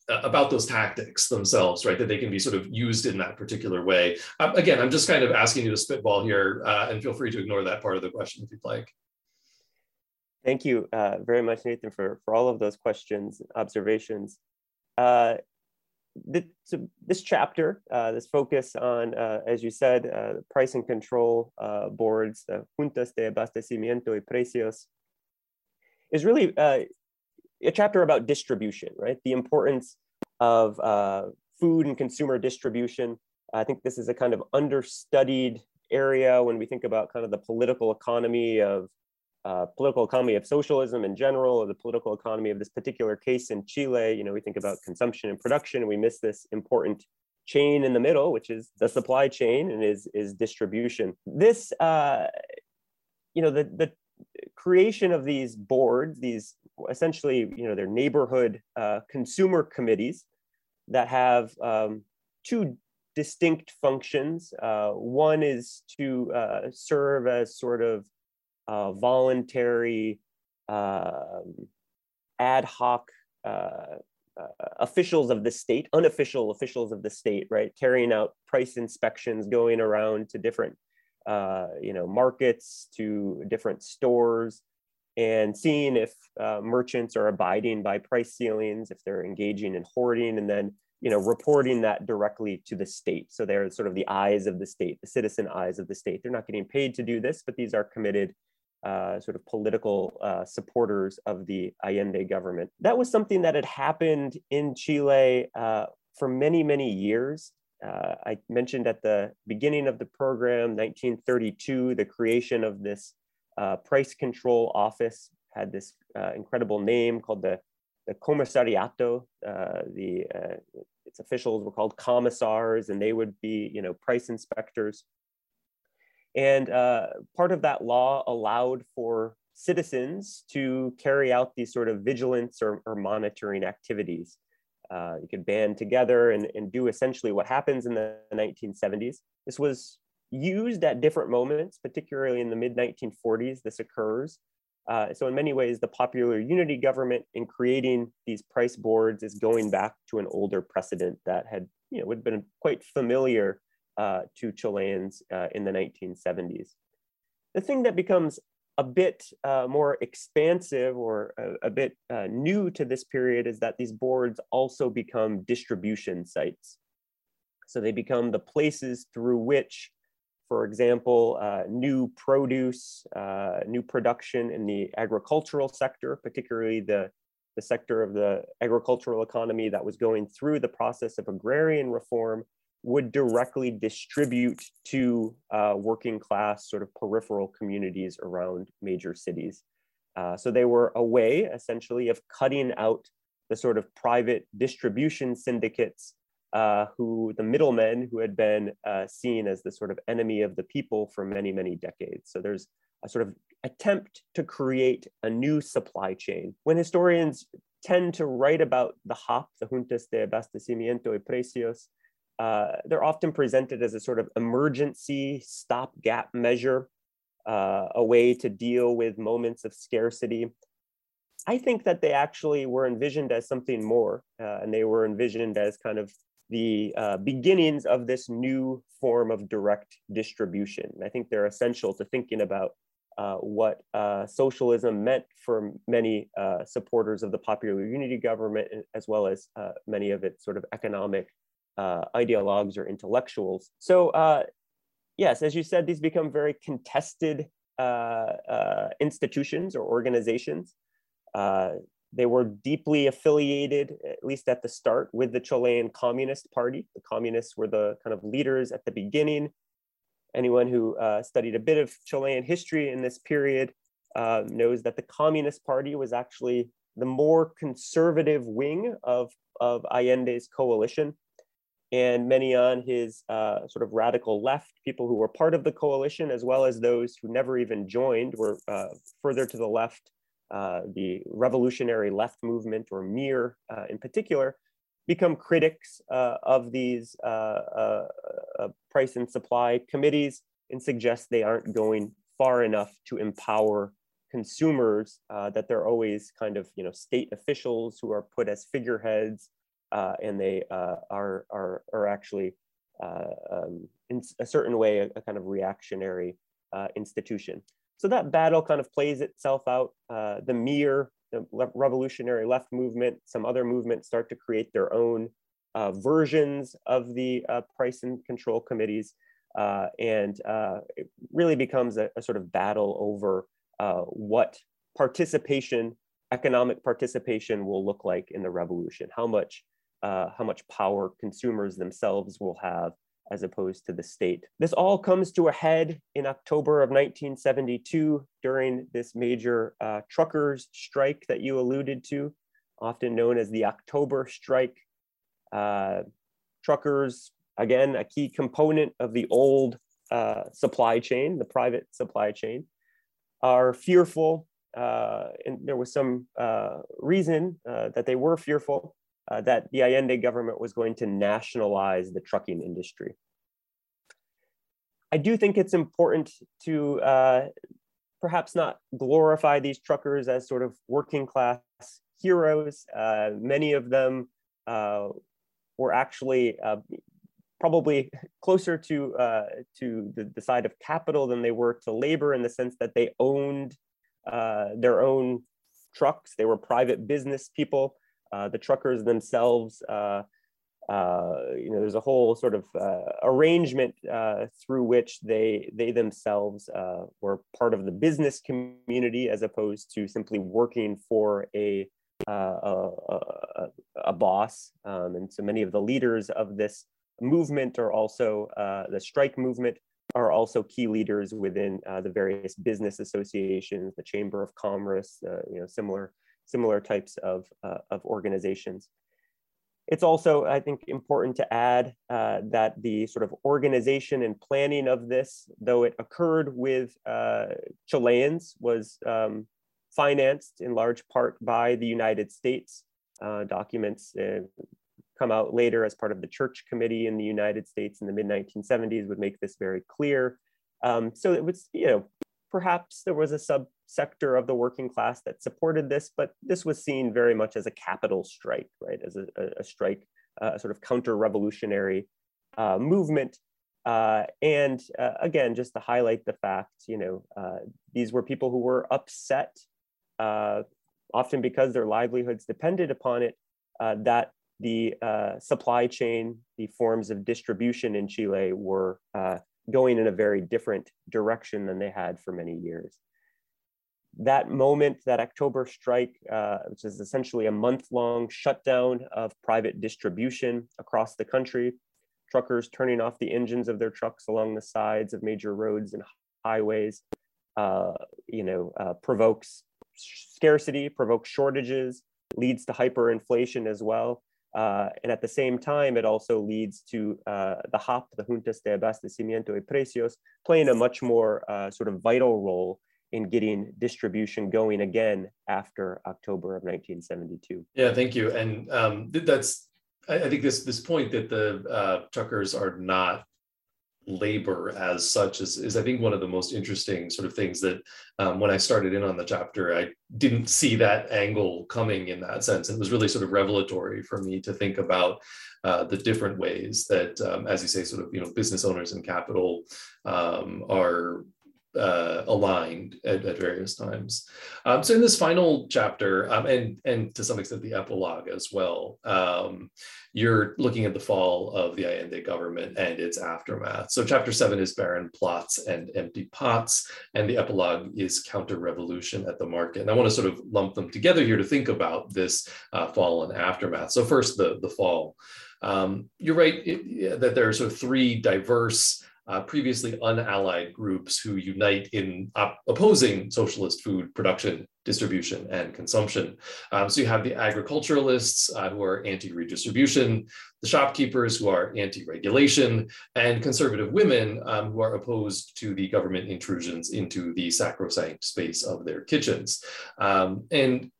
uh, about those tactics themselves, right? That they can be sort of used in that particular way. Um, again, I'm just kind of asking you to spitball here, uh, and feel free to ignore that part of the question if you'd like. Thank you uh, very much, Nathan, for, for all of those questions, observations. Uh, this, chapter, uh, this focus on, uh, as you said, price and control boards, the juntas de abastecimiento y precios, is really uh, a chapter about distribution, right? The importance of uh, food and consumer distribution. I think this is a kind of understudied area when we think about kind of the political economy of uh, political economy of socialism in general, or the political economy of this particular case in Chile. You know, we think about consumption and production, and we miss this important chain in the middle, which is the supply chain and is is distribution. This, uh, you know, the the creation of these boards, these essentially, you know, they're neighborhood uh, consumer committees that have um, two distinct functions. Uh, one is to uh, serve as sort of uh, voluntary, um, ad hoc uh, uh, officials of the state, unofficial officials of the state, right, carrying out price inspections, going around to different, uh, you know, markets, to different stores, and seeing if uh, merchants are abiding by price ceilings, if they're engaging in hoarding, and then you know reporting that directly to the state. So they're sort of the eyes of the state, the citizen eyes of the state. They're not getting paid to do this, but these are committed uh, sort of political uh, supporters of the Allende government. That was something that had happened in Chile uh, for many, many years. Uh, I mentioned at the beginning of the program, 1932, the creation of this uh, price control office had this uh, incredible name called the, the Comisariato. the, its officials were called commissars, and they would be, you know, price inspectors and uh, part of that law allowed for citizens to carry out these sort of vigilance or, or monitoring activities. Uh, you could band together and, and do essentially what happens in the 1970s. This was used at different moments, particularly in the mid 1940s, this occurs. Uh, so in many ways, the popular unity government in creating these price boards is going back to an older precedent that had, you know, would have been quite familiar uh, to Chileans uh, in the 1970s. The thing that becomes a bit uh, more expansive or a, a bit uh, new to this period is that these boards also become distribution sites. So they become the places through which, for example, uh, new produce, uh, new production in the agricultural sector, particularly the, the sector of the agricultural economy that was going through the process of agrarian reform, would directly distribute to uh, working class sort of peripheral communities around major cities. Uh, so they were a way essentially of cutting out the sort of private distribution syndicates uh, who the middlemen who had been uh, seen as the sort of enemy of the people for many, many decades. So there's a sort of attempt to create a new supply chain. When historians tend to write about the JAP, the Juntas de Abastecimiento y Precios, uh, they're often presented as a sort of emergency stopgap measure, uh, a way to deal with moments of scarcity. I think that they actually were envisioned as something more, uh, and they were envisioned as kind of the uh, beginnings of this new form of direct distribution. I think they're essential to thinking about uh, what uh, socialism meant for many uh, supporters of the popular unity government, as well as uh, many of its sort of economic uh, ideologues or intellectuals. So uh, yes, as you said, these become very contested uh, uh institutions or organizations. Uh, they were deeply affiliated, at least at the start, with the Chilean Communist Party. The communists were the kind of leaders at the beginning. Anyone who uh, studied a bit of Chilean history in this period knows that the Communist Party was actually the more conservative wing of, of Allende's coalition and many on his uh, sort of radical left, people who were part of the coalition, as well as those who never even joined, were uh, further to the left. Uh, the revolutionary left movement, or MIR uh, in particular, become critics uh, of these uh, price and supply committees and suggest they aren't going far enough to empower consumers, that they're always kind of you know state officials who are put as figureheads uh, and they uh, are, are, are actually uh, um, in a certain way a, a kind of reactionary uh, institution. So that battle kind of plays itself out. Uh, the MIR, the revolutionary left movement, some other movements start to create their own versions of the price and control committees. And it really becomes a, a, sort of battle over what participation, economic participation will look like in the revolution, how much, how much power consumers themselves will have as opposed to the state. This all comes to a head in October of 1972 during this major uh, truckers strike that you alluded to, often known as the October strike. Uh, truckers, again, a key component of the old uh, supply chain, the private supply chain, are fearful. Uh, and there was some uh, reason uh, that they were fearful uh, that the Allende government was going to nationalize the trucking industry. I do think it's important to uh, perhaps not glorify these truckers as sort of working class heroes. Uh, many of them uh, were actually uh, probably closer to uh, to the, the, side of capital than they were to labor in the sense that they owned their own trucks. They were private business people. Uh, the truckers themselves, uh, uh, you know, there's a whole sort of arrangement through which they they themselves were part of the business community as opposed to simply working for a a, a, boss. Um, and so many of the leaders of this movement are also uh, the strike movement are also key leaders within uh, the various business associations, the Chamber of Commerce, uh, you know, similar similar types of, uh, of organizations. It's also, I think, important to add uh, that the sort of organization and planning of this, though it occurred with uh, Chileans, was um, financed in large part by the United States. Uh, documents uh, come out later as part of the Church Committee in the United States in the mid 1970s would make this very clear. Um, so it was, you know, perhaps there was a subsector of the working class that supported this, but this was seen very much as a capital strike, right? As a, a strike, uh, a sort of counter-revolutionary uh, movement. Uh, and uh, again, just to highlight the fact, you know, uh, these were people who were upset, uh, often because their livelihoods depended upon it, that the supply chain, the forms of distribution in Chile were going in a very different direction than they had for many years. That moment, that October strike, uh, which is essentially a month long shutdown of private distribution across the country, truckers turning off the engines of their trucks along the sides of major roads and highways, uh, you know, uh, provokes scarcity, provokes shortages, leads to hyperinflation as well. Uh, and at the same time, it also leads to uh, the JAP, the Juntas de Abastecimiento y Precios, playing a much more uh, sort of vital role in getting distribution going again after October of 1972. Yeah, thank you. And um, that's, I think this this point that the uh, truckers are not labor as such is, is I think one of the most interesting sort of things that um, when I started in on the chapter, I didn't see that angle coming in that sense. And it was really sort of revelatory for me to think about uh, the different ways that, um, as you say, sort of, you know, business owners and capital um, are uh, aligned at, at, various times. Um, so in this final chapter, um, and and to some extent the epilogue as well, um, you're looking at the fall of the Allende government and its aftermath. So chapter seven is barren plots and empty pots, and the epilogue is counter-revolution at the market. And I want to sort of lump them together here to think about this uh, fall and aftermath. So first, the the fall. Um, you're right it, that there are sort of three diverse uh, previously unallied groups who unite in op- opposing socialist food production, distribution, and consumption. Um, so you have the agriculturalists uh, who are anti redistribution, the shopkeepers who are anti regulation, and conservative women um, who are opposed to the government intrusions into the sacrosanct space of their kitchens. Um, and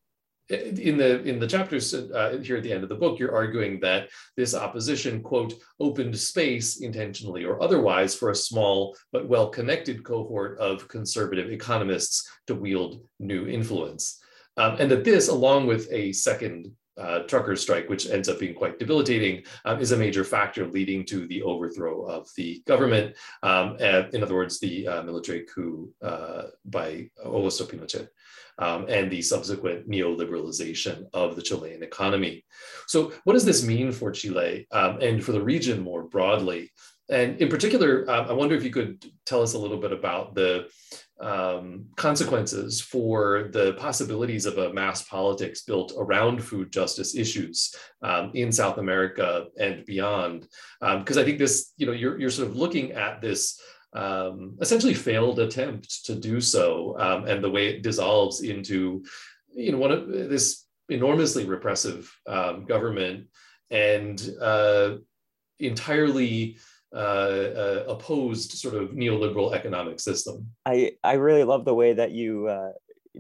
in the in the chapters uh, here at the end of the book, you're arguing that this opposition quote opened space intentionally or otherwise for a small but well-connected cohort of conservative economists to wield new influence, um, and that this, along with a second uh, truckers strike, which ends up being quite debilitating, um, is a major factor leading to the overthrow of the government. Um, and, in other words, the uh, military coup uh, by Augusto Pinochet. Um, and the subsequent neoliberalization of the Chilean economy. So, what does this mean for Chile um, and for the region more broadly? And in particular, uh, I wonder if you could tell us a little bit about the um, consequences for the possibilities of a mass politics built around food justice issues um, in South America and beyond. Because um, I think this, you know, you're, you're sort of looking at this um, essentially failed attempt to do so um, and the way it dissolves into, you know, one of this enormously repressive government and uh, entirely uh, uh, opposed sort of neoliberal economic system. I, I really love the way that you uh,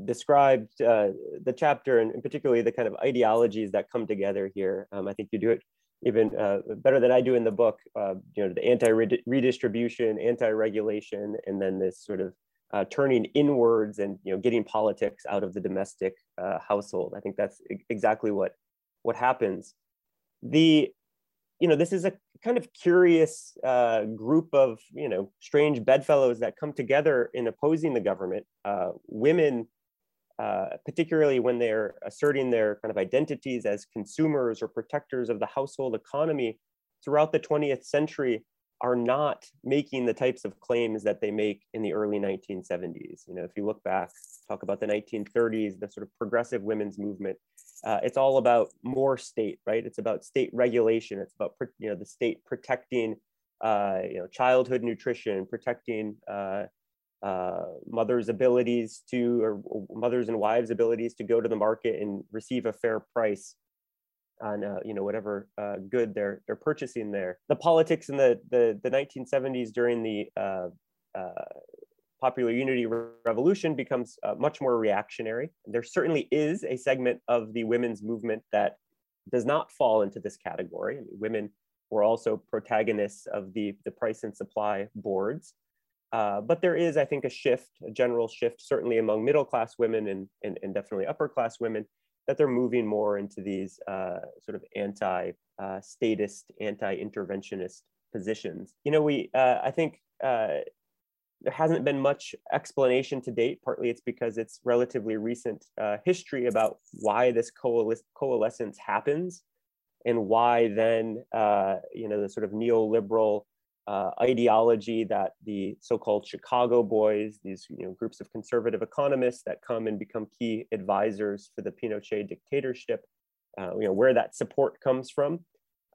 described uh, the chapter and, particularly the kind of ideologies that come together here. Um, I think you do it even uh, better than I do in the book. Uh, you know, the anti-redistribution, anti-regulation, and then this sort of turning inwards and you know getting politics out of the domestic household. I think that's exactly what what happens. The you know, this is a kind of curious uh, group of, you know, strange bedfellows that come together in opposing the government. Uh, women, uh, particularly when they're asserting their kind of identities as consumers or protectors of the household economy throughout the 20th century, are not making the types of claims that they make in the early 1970s. You know, if you look back, talk about the 1930s, the sort of progressive women's movement, uh, it's all about more state, right? It's about state regulation. It's about you know the state protecting uh, you know childhood nutrition, protecting uh, uh mothers' abilities to or mothers and wives' abilities to go to the market and receive a fair price on uh, you know whatever uh, good they're they're purchasing there. The politics in the the, the 1970s during the popular unity revolution becomes uh, much more reactionary. There certainly is a segment of the women's movement that does not fall into this category. I mean, women were also protagonists of the, the price and supply boards. Uh, but there is, I think, a shift, a general shift, certainly among middle class women and, and, and definitely upper class women, that they're moving more into these uh, sort of anti uh, statist, anti interventionist positions. You know, we, uh, I think, uh, there hasn't been much explanation to date. Partly it's because it's relatively recent uh, history about why this coalesce, coalescence happens and why then, uh, you know, the sort of neoliberal uh, ideology that the so-called Chicago boys, these you know, groups of conservative economists that come and become key advisors for the Pinochet dictatorship, uh, you know, where that support comes from.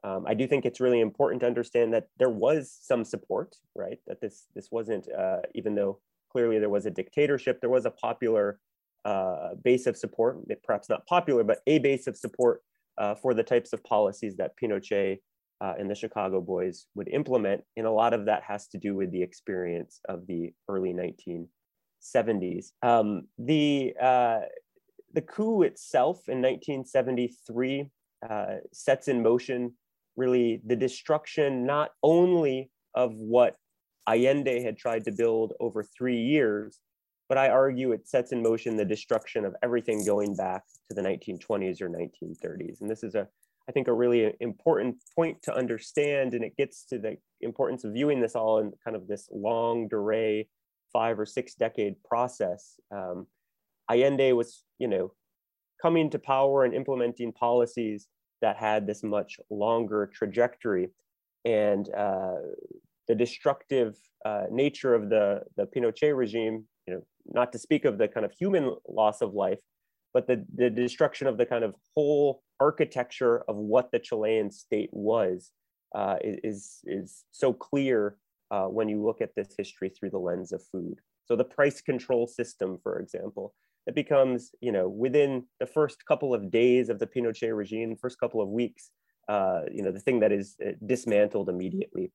Um, I do think it's really important to understand that there was some support, right? That this this wasn't uh, even though clearly there was a dictatorship, there was a popular uh, base of support, perhaps not popular, but a base of support uh, for the types of policies that Pinochet uh, and the Chicago Boys would implement, and a lot of that has to do with the experience of the early 1970s. Um, the uh, the coup itself in 1973 uh, sets in motion really the destruction not only of what Allende had tried to build over three years, but I argue it sets in motion the destruction of everything going back to the 1920s or 1930s. And this is a, I think, a really important point to understand, and it gets to the importance of viewing this all in kind of this longue durée, five or six decade process. Um, Allende was, you know, coming to power and implementing policies that had this much longer trajectory. And uh, the destructive uh, nature of the, the Pinochet regime, you know, not to speak of the kind of human loss of life, but the, the destruction of the kind of whole architecture of what the Chilean state was uh, is, is so clear uh, when you look at this history through the lens of food. So the price control system, for example, it becomes, you know, within the first couple of days of the Pinochet regime, first couple of weeks, uh, you know, the thing that is uh, dismantled immediately.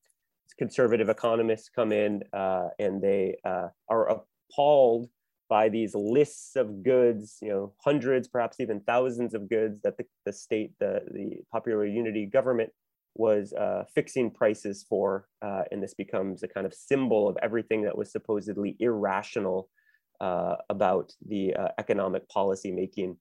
Conservative economists come in uh, and they uh, are appalled by these lists of goods, you know, hundreds, perhaps even thousands of goods that the, the state, the, the popular unity government was uh, fixing prices for. Uh, and this becomes a kind of symbol of everything that was supposedly irrational uh, about the uh, economic policy making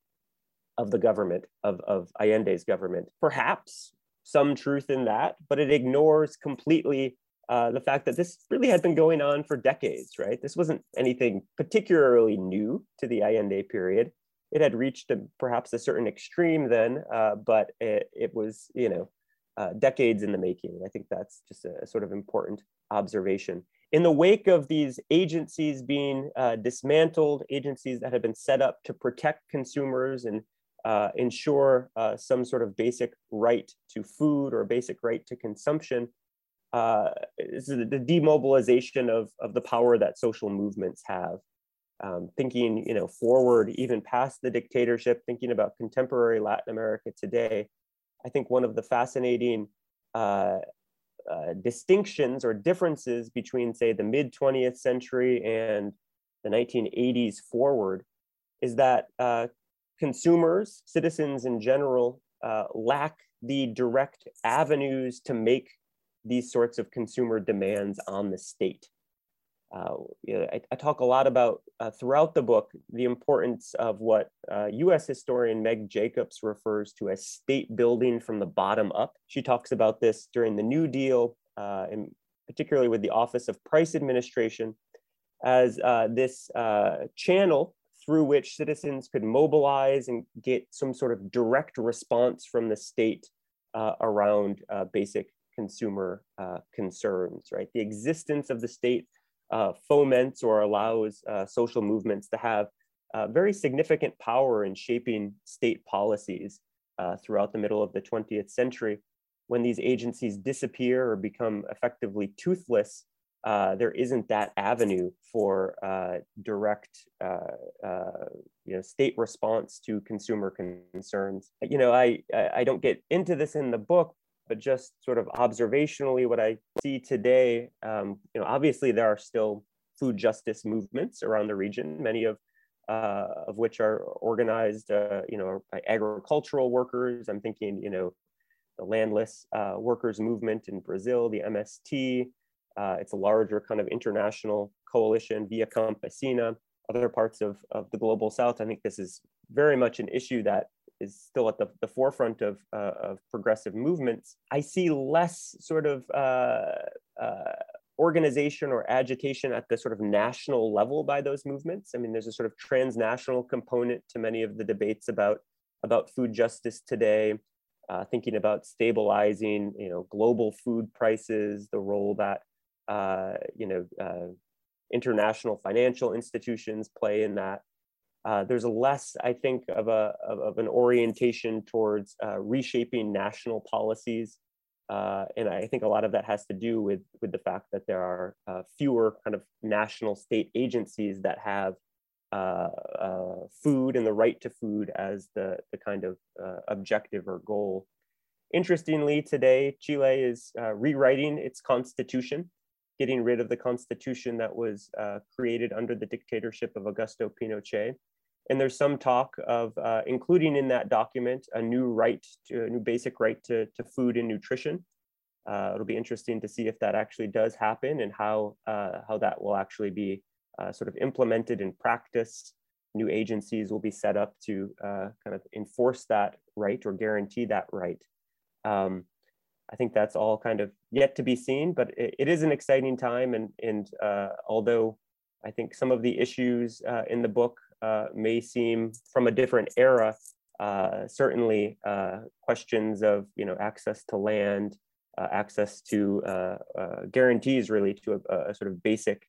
of the government, of, of Allende's government. Perhaps some truth in that, but it ignores completely uh, the fact that this really had been going on for decades, right? This wasn't anything particularly new to the Allende period. It had reached a, perhaps a certain extreme then, uh, but it, it, was, you know, uh, decades in the making. I think that's just a, a, sort of important observation. In the wake of these agencies being uh, dismantled, agencies that have been set up to protect consumers and uh, ensure uh, some sort of basic right to food or basic right to consumption, uh, the demobilization of, of the power that social movements have. Um, thinking, you know, forward even past the dictatorship, thinking about contemporary Latin America today, I think one of the fascinating uh, uh, distinctions or differences between, say, the mid 20th century and the 1980s forward is that uh, consumers, citizens in general, uh, lack the direct avenues to make these sorts of consumer demands on the state. Uh, you know, I, I, talk a lot about uh, throughout the book the importance of what uh, US historian Meg Jacobs refers to as state building from the bottom up. She talks about this during the New Deal, uh, and particularly with the Office of Price Administration, as uh, this uh, channel through which citizens could mobilize and get some sort of direct response from the state around basic consumer concerns, right? The existence of the state uh, foments or allows uh, social movements to have uh, very significant power in shaping state policies uh, throughout the middle of the 20th century. When these agencies disappear or become effectively toothless, uh, there isn't that avenue for uh, direct you know, state response to consumer concerns. You know, I, I don't get into this in the book, but just sort of observationally, what I see today, um, you know, obviously there are still food justice movements around the region, many of uh, of which are organized, uh, you know, by agricultural workers. I'm thinking, you know, the landless uh, workers movement in Brazil, the MST. Uh, it's a larger kind of international coalition via Campesina, other parts of, of the global south. I think this is very much an issue that is still at the, the forefront of, uh, of progressive movements, I see less sort of uh, uh, organization or agitation at the sort of national level by those movements. I mean, there's a sort of transnational component to many of the debates about, about food justice today, uh, thinking about stabilizing, you know, global food prices, the role that, uh, you know, uh, international financial institutions play in that. Uh, there's less, I think, of, a, of, of an orientation towards uh, reshaping national policies. Uh, and I think a lot of that has to do with, with the fact that there are uh, fewer kind of national state agencies that have uh, food and the right to food as the, the kind of objective or goal. Interestingly, today, Chile is rewriting its constitution getting rid of the constitution that was uh, created under the dictatorship of Augusto Pinochet. And there's some talk of uh, including in that document a new right, to, a new basic right to, to food and nutrition. Uh, it'll be interesting to see if that actually does happen and how, uh, how that will actually be uh, sort of implemented in practice. New agencies will be set up to uh, kind of enforce that right or guarantee that right. Um, I think that's all kind of yet to be seen, but it, it is an exciting time. And, and uh, although I think some of the issues in the book uh, may seem from a different era, uh, certainly uh, questions of you know access to land, uh, access to guarantees really to a, a, sort of basic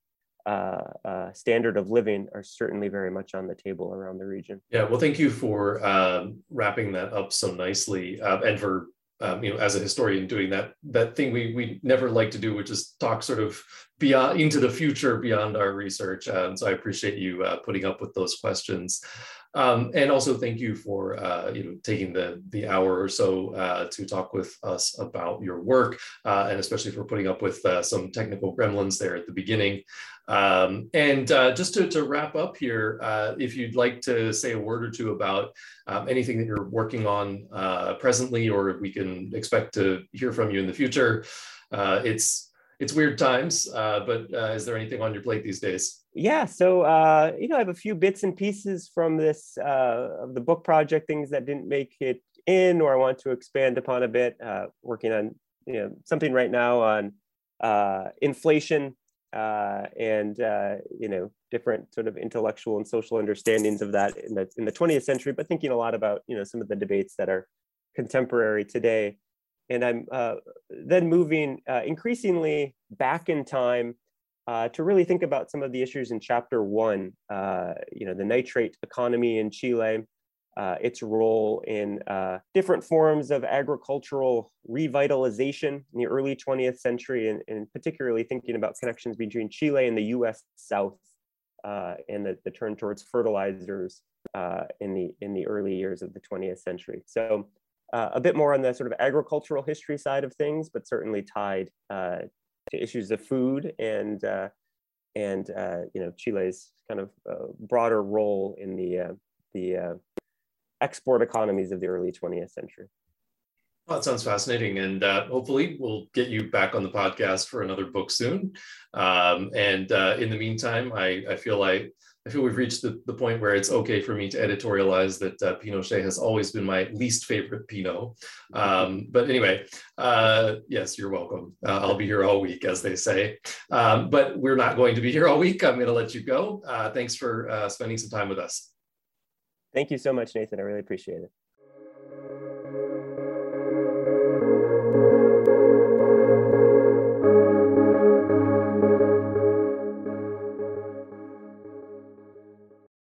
standard of living are certainly very much on the table around the region. Yeah, well, thank you for um, wrapping that up so nicely and for um, you know, as a historian doing that that thing we we never like to do, which is talk sort of beyond into the future beyond our research. And so I appreciate you uh, putting up with those questions. Um, and also thank you for uh, you know taking the the hour or so uh, to talk with us about your work, uh, and especially for putting up with uh, some technical gremlins there at the beginning. Um, and uh, just to, to, wrap up here, if you'd like to say a word or two about um, anything that you're working on presently, or we can expect to hear from you in the future, it's it's weird times, uh, but uh, is there anything on your plate these days? Yeah, so uh, you know, I have a few bits and pieces from this uh, of the book project, things that didn't make it in, or I want to expand upon a bit. Uh, working on you know something right now on uh, inflation and you know different sort of intellectual and social understandings of that in the in the 20th century, but thinking a lot about you know some of the debates that are contemporary today and I'm uh, then moving uh, increasingly back in time uh, to really think about some of the issues in chapter one, uh, you know, the nitrate economy in Chile, uh, its role in uh, different forms of agricultural revitalization in the early 20th century, and, and particularly thinking about connections between Chile and the US South and the, the, turn towards fertilizers in, the, in the early years of the 20th century. So uh, a bit more on the sort of agricultural history side of things, but certainly tied uh, to issues of food and uh, and uh, you know Chile's kind of uh, broader role in the uh, the export economies of the early 20th century. Well, that sounds fascinating, and hopefully we'll get you back on the podcast for another book soon. Um, and in the meantime, I, I feel like I feel we've reached the, the point where it's okay for me to editorialize that uh, Pinochet has always been my least favorite Pinot. Um, but anyway, uh, yes, you're welcome. Uh, I'll be here all week, as they say. Um, but we're not going to be here all week. I'm going to let you go. Uh, thanks for uh, spending some time with us. Thank you so much, Nathan. I really appreciate it.